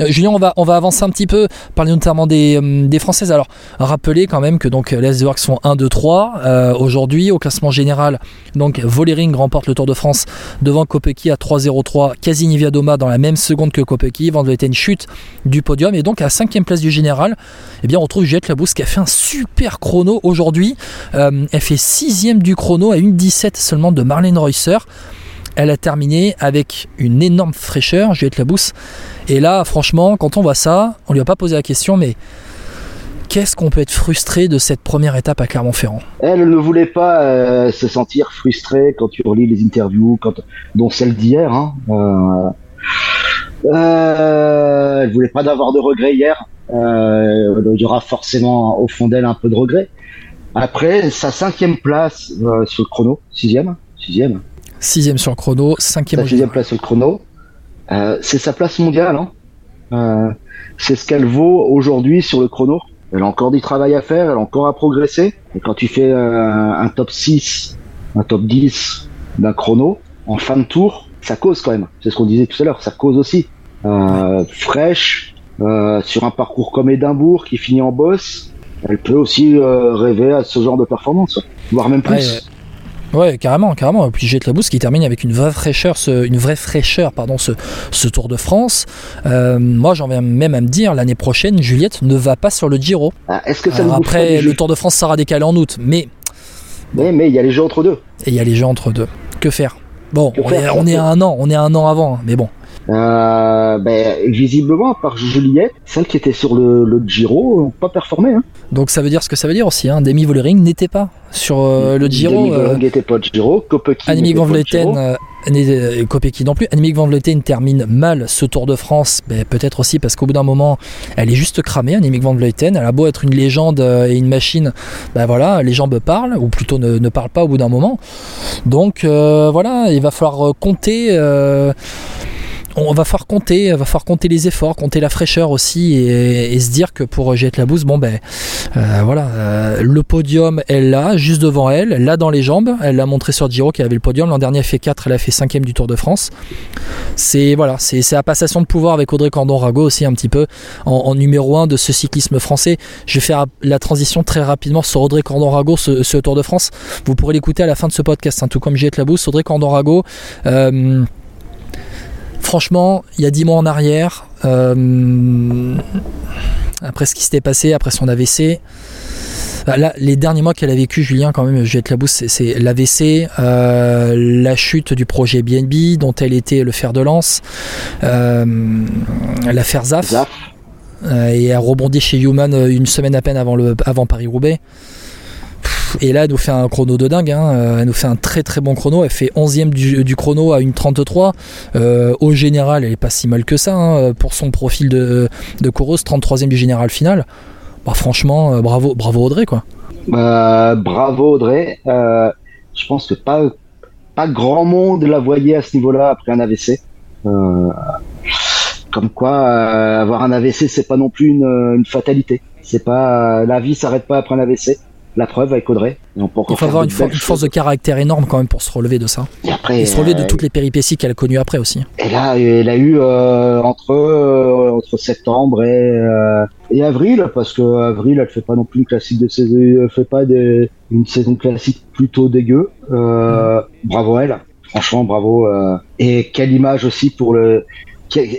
Euh, Julien, on va, avancer un petit peu, parler notamment des, euh, Françaises. Alors, rappelez quand même que donc les Works sont 1, 2, 3 aujourd'hui au classement général. Donc, Volering remporte le Tour de France devant Kopecky à 3-0-3, Casigny Viadoma dans la même seconde que Kopecky. Van Vleuten chute du podium et donc à 5 place du général, eh on retrouve Juliette Labousse qui a fait un super chrono aujourd'hui. Euh, elle fait 6 du chrono à 1-17 seulement de Marlène Reusser. Elle a terminé avec une énorme fraîcheur, Juliette Labousse. Et là, franchement, quand on voit ça, on lui a pas posé la question, mais qu'est-ce qu'on peut être frustré de cette première étape à Clermont-Ferrand? Elle ne voulait pas euh, se sentir frustrée quand tu relis les interviews, dont celle d'hier. Hein. Euh, euh, voulait pas d'avoir de regrets hier. Euh, il y aura forcément au fond d'elle un peu de regrets. Après, sa cinquième place sur le chrono, sixième, sixième. Sixième sur le chrono, cinquième. Sa sixième place sur le chrono. Euh, c'est sa place mondiale. Hein. Euh, c'est ce qu'elle vaut aujourd'hui sur le chrono. Elle a encore du travail à faire, elle a encore à progresser. Et quand tu fais euh, un top 6, un top 10 d'un chrono, en fin de tour, ça cause quand même. C'est ce qu'on disait tout à l'heure, ça cause aussi. Fraîche, sur un parcours comme Édimbourg qui finit en boss, elle peut aussi rêver à ce genre de performance, voire même plus. Ouais, carrément, carrément. Puis Jette Labousse qui termine avec une vraie fraîcheur, ce, une vraie fraîcheur, pardon, ce, ce Tour de France. Euh, moi, j'en viens même à me dire l'année prochaine, Juliette ne va pas sur le Giro. Ah, est-ce que ça après, le Tour de France sera décalé en août, mais. Mais mais il y a les jeux entre deux. Et il y a les jeux entre deux. Que faire? Bon, on, est, on est, à un an, on est à un an avant, hein, mais bon. Euh, ben, visiblement, à part Juliette, celle qui était sur le, le Giro, n'ont pas performé. Hein. Donc ça veut dire ce que ça veut dire aussi. Hein. Demi Vollering n'était pas sur euh, le Giro. Demi Vollering n'était pas Giro. Kopecky Annemiek van Vleuten, euh, Kopecky non plus. Annemiek van Vleuten termine mal ce Tour de France. Ben, Peut-être aussi parce qu'au bout d'un moment, elle est juste cramée. Annemiek van Vleuten, elle a beau être une légende et une machine, ben voilà, les jambes parlent ou plutôt ne, ne parlent pas au bout d'un moment. Donc voilà, il va falloir compter on va falloir compter, va falloir compter les efforts, compter la fraîcheur aussi et, se dire que pour Jette la bon ben euh, voilà, euh, le podium elle l'a juste devant elle, l'a dans les jambes, elle l'a montré sur Giro qui avait le podium, l'an dernier elle fait 4, elle a fait 5 du Tour de France. C'est voilà, c'est la passation de pouvoir avec Audrey Candon-Rago aussi un petit peu en, numéro 1 de ce cyclisme français. Je vais faire la transition très rapidement sur Audrey Candon-Rago, ce, Tour de France. Vous pourrez l'écouter à la fin de ce podcast, hein, tout comme Jette Labousse, Audrey Candon-Rago. Euh, Franchement, il y a dix mois en arrière, euh, après ce qui s'était passé, après son AVC, bah là, les derniers mois qu'elle a vécu, Julien, quand même, je vais être la bouche, c'est l'AVC, euh, la chute du projet BNB, dont elle était le fer de lance, euh, l'affaire ZAF, et elle rebondit chez Human une semaine à peine avant, avant Paris-Roubaix. Et là, elle nous fait un chrono de dingue. Hein. Euh, elle nous fait un très très bon chrono. Elle fait 11ème du, chrono à une 33. Euh, au général, elle est pas si mal que ça hein, pour son profil de, de coureuse. 33ème du général final. Bah, franchement, euh, bravo, bravo Audrey quoi. Bah, bravo Audrey. je pense que pas, pas grand monde la voyait à ce niveau-là après un AVC. comme quoi, avoir un AVC, c'est pas non plus une, une fatalité. C'est pas la vie s'arrête pas après un AVC la preuve avec Audrey. Il faut avoir une, force de caractère énorme quand même pour se relever de ça. Et, après, se relever de euh, toutes les péripéties qu'elle a connues après aussi. Et là, elle a eu euh, entre euh, entre septembre et et avril, parce que avril, elle fait pas non plus une classique de saison, elle fait pas des, une saison classique plutôt dégueu. Bravo elle, franchement bravo. et quelle image aussi pour le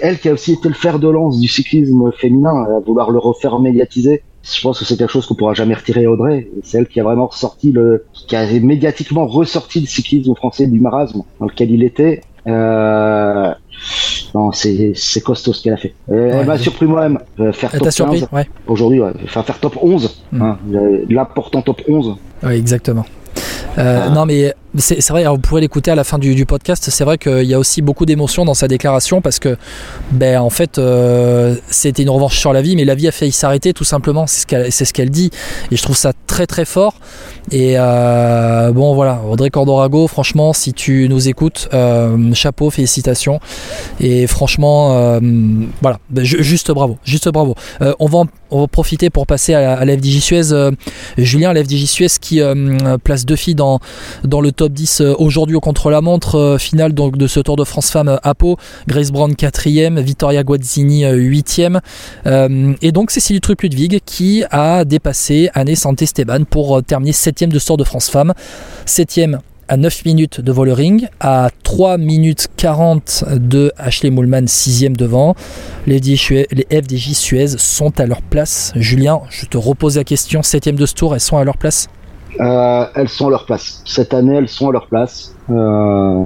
elle qui a aussi été le fer de lance du cyclisme féminin, à vouloir le refaire médiatiser je pense que c'est quelque chose qu'on pourra jamais retirer à Audrey. C'est elle qui a vraiment ressorti le, qui a médiatiquement ressorti le cyclisme français du marasme dans lequel il était. Euh, non, c'est, c'est costaud ce qu'elle a fait. Elle m'a surpris moi-même. Euh, faire top 15. Ouais. Aujourd'hui, ouais. Enfin, faire top 11. Mm. Hein, l'important top 11. Oui, exactement. Euh, ah. Non, mais c'est vrai, vous pourrez l'écouter à la fin du, podcast. C'est vrai qu'il y a aussi beaucoup d'émotions dans sa déclaration parce que, ben, en fait, euh, c'était une revanche sur la vie, mais la vie a failli s'arrêter tout simplement. C'est ce qu'elle ce dit. Et je trouve ça très très fort. Et euh, bon, voilà, Audrey Cordorago, franchement, si tu nous écoutes, euh, chapeau, félicitations. Et franchement, voilà, ben, juste bravo, juste bravo. on, va on va profiter pour passer à, à la FDJ Suez. Julien, la FDJ Suez qui place deux filles dans, dans le top top 10 aujourd'hui au contre-la-montre. finale donc de ce Tour de France Femmes à Pau. Grace Brown 4ème, Vittoria Guazzini 8ème. et donc Cécilie Truc-Ludwig qui a dépassé Anne Santé Esteban pour terminer 7ème de ce Tour de France Femmes. 7ème à 9 minutes de Vollering, à 3 minutes 40 de Ashley Moulman, 6ème devant. Les, FDJ Suez sont à leur place. Julien, je te repose la question, 7ème de ce tour, elles sont à leur place? Euh, Elles sont à leur place. Cette année, elles sont à leur place. Euh,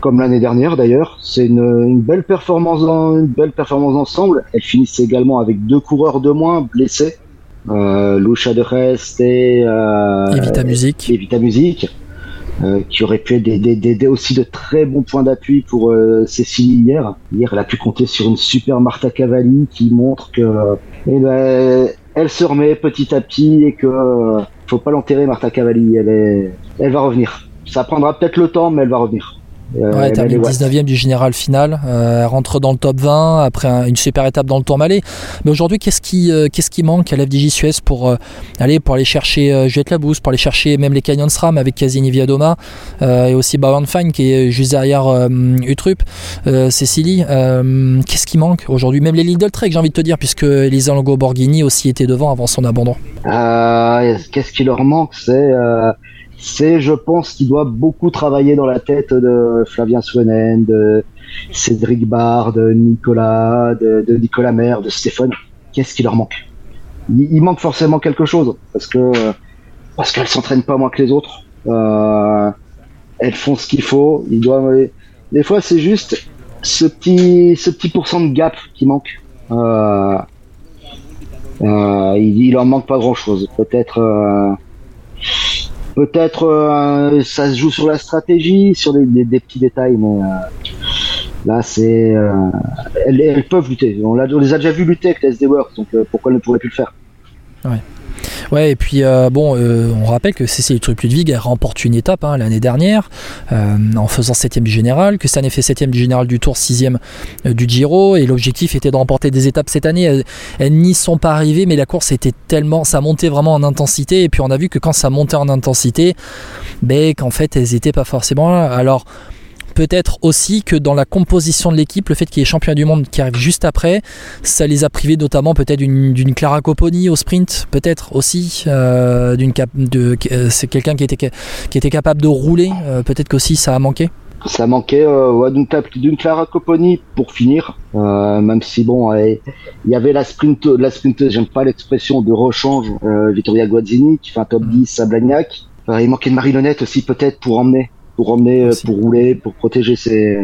comme l'année dernière d'ailleurs. C'est une, belle performance une belle performance ensemble. Elles finissent également avec deux coureurs de moins blessés euh, Lucha de Rest et, euh, Evita Music, Evita Music euh, qui aurait pu être des, des, des, aussi de très bons points d'appui pour Cécilie hier. Hier, elle a pu compter sur une super Marta Cavalli qui montre que eh ben, elle se remet petit à petit et que euh, faut pas l'enterrer Marta Cavalli. Elle est, elle va revenir. Ça prendra peut-être le temps, mais elle va revenir. Euh, ouais, elle termine 19e du général final, euh, elle rentre dans le top 20 après une super étape dans le Tourmalet. Mais aujourd'hui, qu'est-ce qui, euh, qu'est-ce qui manque à l'FDJ Suez pour aller pour aller chercher Juliette Labousse, pour aller chercher même les Canyon SRAM avec Casini Viadoma et aussi Fine qui est juste derrière Utrup, Cécilie. qu'est-ce qui manque aujourd'hui? Même les Lidl Trek, j'ai envie de te dire, puisque Elisa Longo Borghini aussi était devant avant son abandon. qu'est-ce qui leur manque? C'est c'est, je pense, qu'il doit beaucoup travailler dans la tête de Flavien Swenen, de Cédric Barr, de Nicolas, de, Nicolas Maire, de Stéphane. Qu'est-ce qui leur manque? Il, manque forcément quelque chose parce que parce qu'elles s'entraînent pas moins que les autres. Euh, elles font ce qu'il faut. Ils doivent. Des fois, c'est juste ce petit ce petit pourcent de gap qui manque. Euh, euh, il, il en manque pas grand chose. Peut-être Peut-être euh, ça se joue sur la stratégie, sur des, petits détails, mais euh, là c'est euh, elles, peuvent lutter. On, les a déjà vu lutter avec les SD Works, donc pourquoi ne pourraient plus le faire? Ouais, et puis euh, bon, euh, on rappelle que Cécile Truc-Ludwig a remporté une étape hein, l'année dernière euh, en faisant 7ème du général, que cette année fait 7ème du général du Tour, 6ème du Giro, et l'objectif était de remporter des étapes cette année. Elles, n'y sont pas arrivées, mais la course était tellement, ça montait vraiment en intensité, et puis on a vu que quand ça montait en intensité, ben, qu'en fait elles n'étaient pas forcément là. Alors peut-être aussi que dans la composition de l'équipe, le fait qu'il y ait champion du monde qui arrive juste après, ça les a privés notamment peut-être d'une Clara Coponi au sprint, peut-être aussi euh, euh, c'est quelqu'un qui était qui était capable de rouler, euh, peut-être qu'aussi ça a manqué. Ça manquait d'une Clara Coponi pour finir, même si bon, il y avait la sprint, la sprint, j'aime pas l'expression de rechange, Vittoria Guazzini qui fait un top 10 mm. à Blagnac. il manquait de Marie-Lonette aussi peut-être pour emmener pour emmener, euh, pour rouler, pour protéger ses,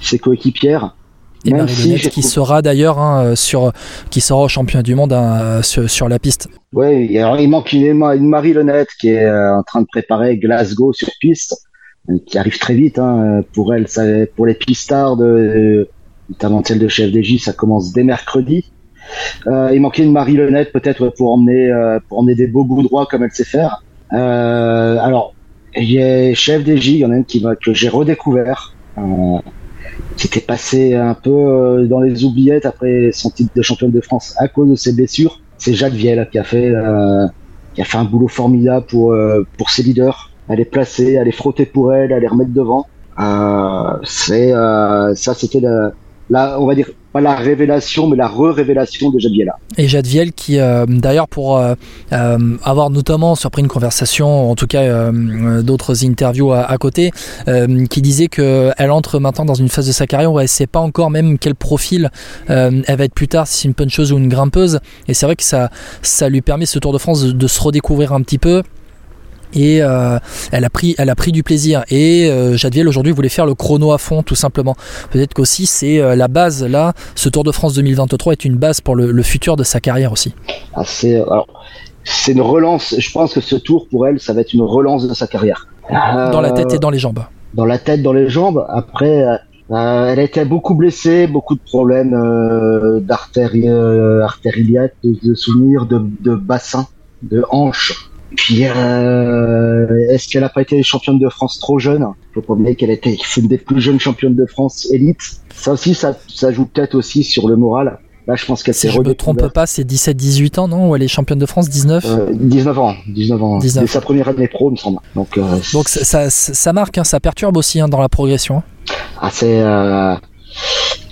ses coéquipières. Et Même si qui sera d'ailleurs hein, sur qui sera au championnat du monde hein, sur, la piste. Oui, il manque une, une Marie Lenette qui est euh, en train de préparer Glasgow sur piste, euh, qui arrive très vite hein, pour elle. Ça, pour les pistards, de, notamment celle de chef DJ, ça commence dès mercredi. Euh, il manquait une Marie Lenette peut-être pour emmener pour emmener des beaux bouts droits comme elle sait faire. Euh, alors j'ai chef DJ, il y en a une qui que j'ai redécouvert. Euh, qui était passé un peu euh, dans les oubliettes après son titre de championne de France à cause de ses blessures. C'est Jacques Viel qui a fait euh, qui a fait un boulot formidable pour euh, pour ses leaders. Elle est placée, elle est frottée pour elle, elle les remettre devant. Euh, c'est ça, c'était la, la, on va dire la révélation, mais la re-révélation de Jadviel. Et Jadviel qui, euh, d'ailleurs, pour euh, euh, avoir notamment surpris une conversation, en tout cas d'autres interviews à, côté, qui disait qu'elle entre maintenant dans une phase de sa carrière où elle ne sait pas encore même quel profil elle va être plus tard, si c'est une puncheuse ou une grimpeuse. Et c'est vrai que ça, ça lui permet ce Tour de France de se redécouvrir un petit peu et euh, elle a pris elle a pris du plaisir. Et euh, Jadviel aujourd'hui voulait faire le chrono à fond tout simplement. Peut-être qu'aussi c'est euh, la base là. Ce Tour de France 2023 est une base pour le, futur de sa carrière aussi. Ah, c'est c'est une relance. Je pense que ce tour pour elle ça va être une relance de sa carrière. Dans la tête et dans les jambes. Dans la tête dans les jambes. Après elle a été beaucoup blessée beaucoup de problèmes artères de, souvenirs de, de bassin de hanches puis, euh, est-ce qu'elle a pas été championne de France trop jeune? Faut pas oublier qu'elle était une des plus jeunes championnes de France élite. Ça aussi, ça, ça joue peut-être aussi sur le moral. Là, je pense qu'elle Si s'est je me trompe pas, c'est 17-18 ans, non? Ou elle est championne de France 19 Euh, 19 ans, 19 ans. 19. C'est sa première année pro, il me semble. Donc, euh, Donc ça, ça, ça marque, hein, ça perturbe aussi hein, dans la progression. ah, c'est euh,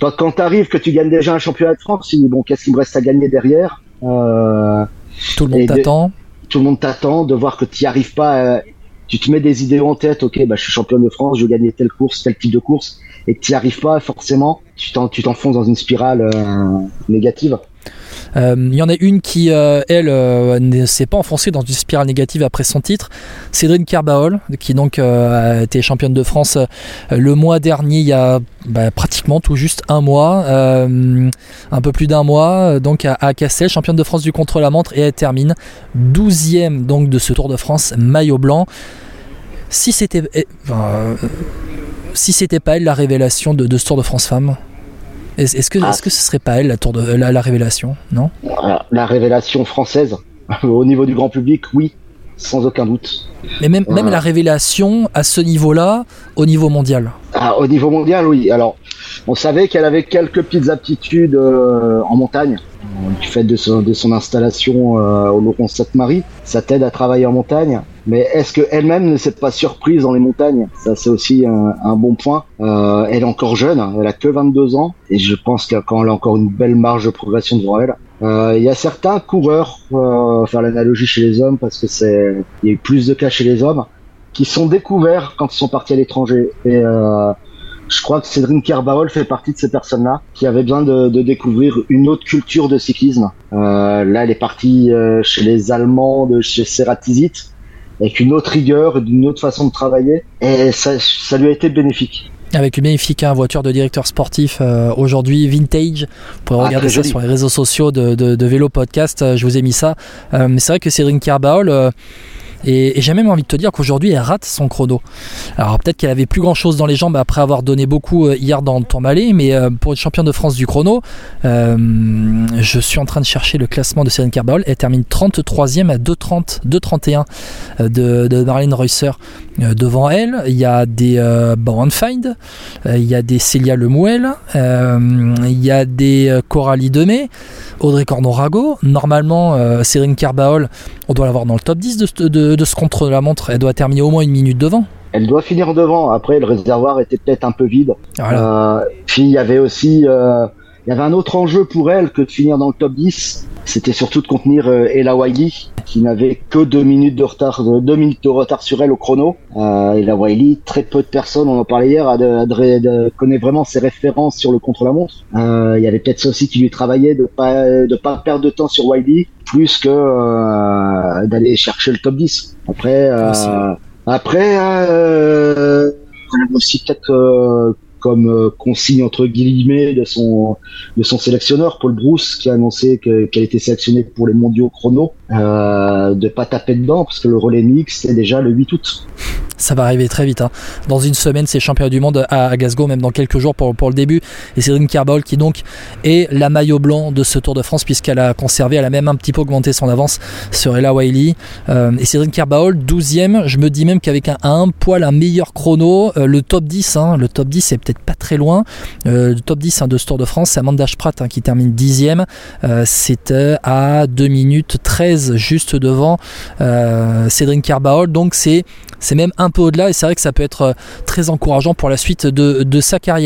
quand, quand t'arrives que tu gagnes déjà un championnat de France, bon, qu'est-ce qu'il me reste à gagner derrière? Euh, Tout le monde de- t'attend. Tout le monde t'attend de voir que tu n'y arrives pas. euh, tu te mets des idées en tête. Ok, bah je suis champion de France, je veux gagner telle course, tel type de course, et que tu n'y arrives pas forcément. Tu t'enfonces dans une spirale euh, négative. Euh, Il y en a une qui, euh, elle, euh, ne s'est pas enfoncée dans une spirale négative après son titre. Cédrine Carbaol, qui donc a été championne de France le mois dernier, il y a bah, pratiquement tout juste un mois, un peu plus d'un mois, donc à, à Castel, championne de France du contre-la-montre, et elle termine 12e donc de ce Tour de France, maillot blanc. Si c'était, eh, euh, si c'était pas elle la révélation de, de ce Tour de France femme, est-ce que, Ah. est-ce que ce serait pas elle la, tour de, la, la révélation, non? Voilà, la révélation française au niveau du grand public, oui, sans aucun doute. Mais même, même Ouais. la révélation à ce niveau-là, au niveau mondial. Ah, au niveau mondial, oui. Alors, on savait qu'elle avait quelques petites aptitudes euh, en montagne, du fait de son, de son installation euh, au Laurent Sainte-Marie. Ça t'aide à travailler en montagne. Mais est-ce qu'elle-même ne s'est pas surprise dans les montagnes? Ça, c'est aussi un, bon point. Euh, elle est encore jeune, hein, elle a que 22 ans, et je pense qu'elle a encore une belle marge de progression devant elle. Euh, Il y a certains coureurs, euh, faire l'analogie chez les hommes, parce que c'est, il y a eu plus de cas chez les hommes, qui sont découverts quand ils sont partis à l'étranger. Et euh, je crois que Cédrine Kerbarol fait partie de ces personnes-là qui avaient besoin de, de découvrir une autre culture de cyclisme. Euh, là, elle est partie euh, chez les Allemands, de chez Ceratizit, avec une autre rigueur, une autre façon de travailler, et ça, ça lui a été bénéfique. Avec une magnifique hein, voiture de directeur sportif euh, aujourd'hui vintage. Vous pourrez Ah, regarder ça joli. sur les réseaux sociaux de, de, de Vélo Podcast. euh, je vous ai mis ça. Euh, mais c'est vrai que Cédrine Kerbaol. Et, j'ai même envie de te dire qu'aujourd'hui elle rate son chrono. Alors peut-être qu'elle avait plus grand chose dans les jambes après avoir donné beaucoup euh, hier dans le Tourmalet, mais euh, pour être championne de France du chrono, euh, je suis en train de chercher le classement de Céline Carbaol. Elle termine 33e à 2,30, 2,31 euh, de, de Marlene Reusser. Devant elle, il y a des euh, euh, il y a des Célia Lemouel, il y a des Coralie Demey, Audrey Cornon-Rago. Normalement, Céline Carbaol, on doit l'avoir dans le top 10 de, ce- de, de ce contre-la-montre. Elle doit terminer au moins une minute devant. Elle doit finir devant. Après, le réservoir était peut-être un peu vide. Voilà. Euh, puis il y avait aussi, euh, il y avait un autre enjeu pour elle que de finir dans le top 10. C'était surtout de contenir euh, Ella Wiley, qui n'avait que deux minutes de retard, de- deux minutes de retard sur elle au chrono. Euh, Ella Wiley, très peu de personnes, on en parlait hier, de, de- connaît vraiment ses références sur le contre-la-montre. Euh, il y avait peut-être ça aussi qui lui travaillait de pas de pas perdre de temps sur Wiley, plus que euh, d'aller chercher le top 10. Après, euh, Aussi. après, euh, aussi peut-être euh, comme euh, consigne entre guillemets de son de son sélectionneur Paul Brousse qui a annoncé que- qu'elle était sélectionnée pour les mondiaux chrono euh, de pas taper dedans parce que le relais mix c'est déjà le 8 août. Ça va arriver très vite. hein. Dans une semaine, c'est championnat du monde à, Glasgow, même dans quelques jours pour, le début. Et Cédrine Kerbol qui donc est la maillot blanc de ce Tour de France puisqu'elle a conservé, elle a même un petit peu augmenté son avance sur Ella Wiley. Euh, et Cédrine Kerbol, 12e, je me dis même qu'avec un, un poil, un meilleur chrono, euh, le top 10, hein, le top 10 c'est peut-être pas très loin. Euh, le top 10 hein, de ce Tour de France, c'est Amanda Spratt hein, qui termine 10e. Euh, C'était à 2 minutes 13 juste devant euh, Cédrine Kerbaol. Donc c'est même un peu au-delà et c'est vrai que ça peut être euh, très encourageant pour la suite de sa carrière.